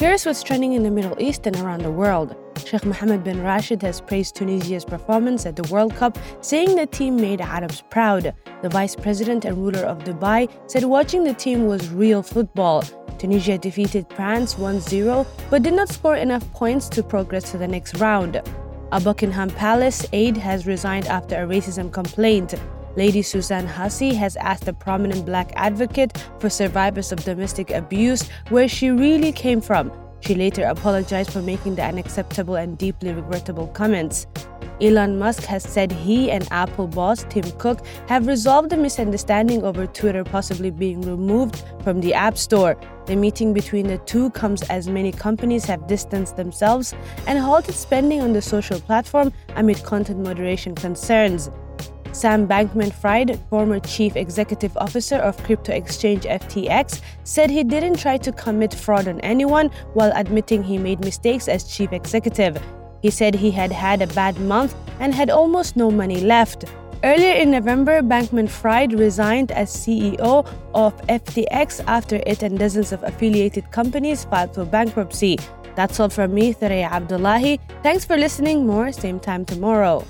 Here's what's trending in the Middle East and around the world. Sheikh Mohammed bin Rashid has praised Tunisia's performance at the World Cup, saying the team made Arabs proud. The vice president and ruler of Dubai said watching the team was real football. Tunisia defeated France 1 0 but did not score enough points to progress to the next round. A Buckingham Palace aide has resigned after a racism complaint. Lady Suzanne Hussey has asked a prominent black advocate for survivors of domestic abuse where she really came from. She later apologized for making the unacceptable and deeply regrettable comments. Elon Musk has said he and Apple boss Tim Cook have resolved the misunderstanding over Twitter possibly being removed from the App Store. The meeting between the two comes as many companies have distanced themselves and halted spending on the social platform amid content moderation concerns. Sam Bankman Fried, former chief executive officer of crypto exchange FTX, said he didn't try to commit fraud on anyone while admitting he made mistakes as chief executive. He said he had had a bad month and had almost no money left. Earlier in November, Bankman Fried resigned as CEO of FTX after it and dozens of affiliated companies filed for bankruptcy. That's all from me, Thuraya Abdullahi. Thanks for listening. More same time tomorrow.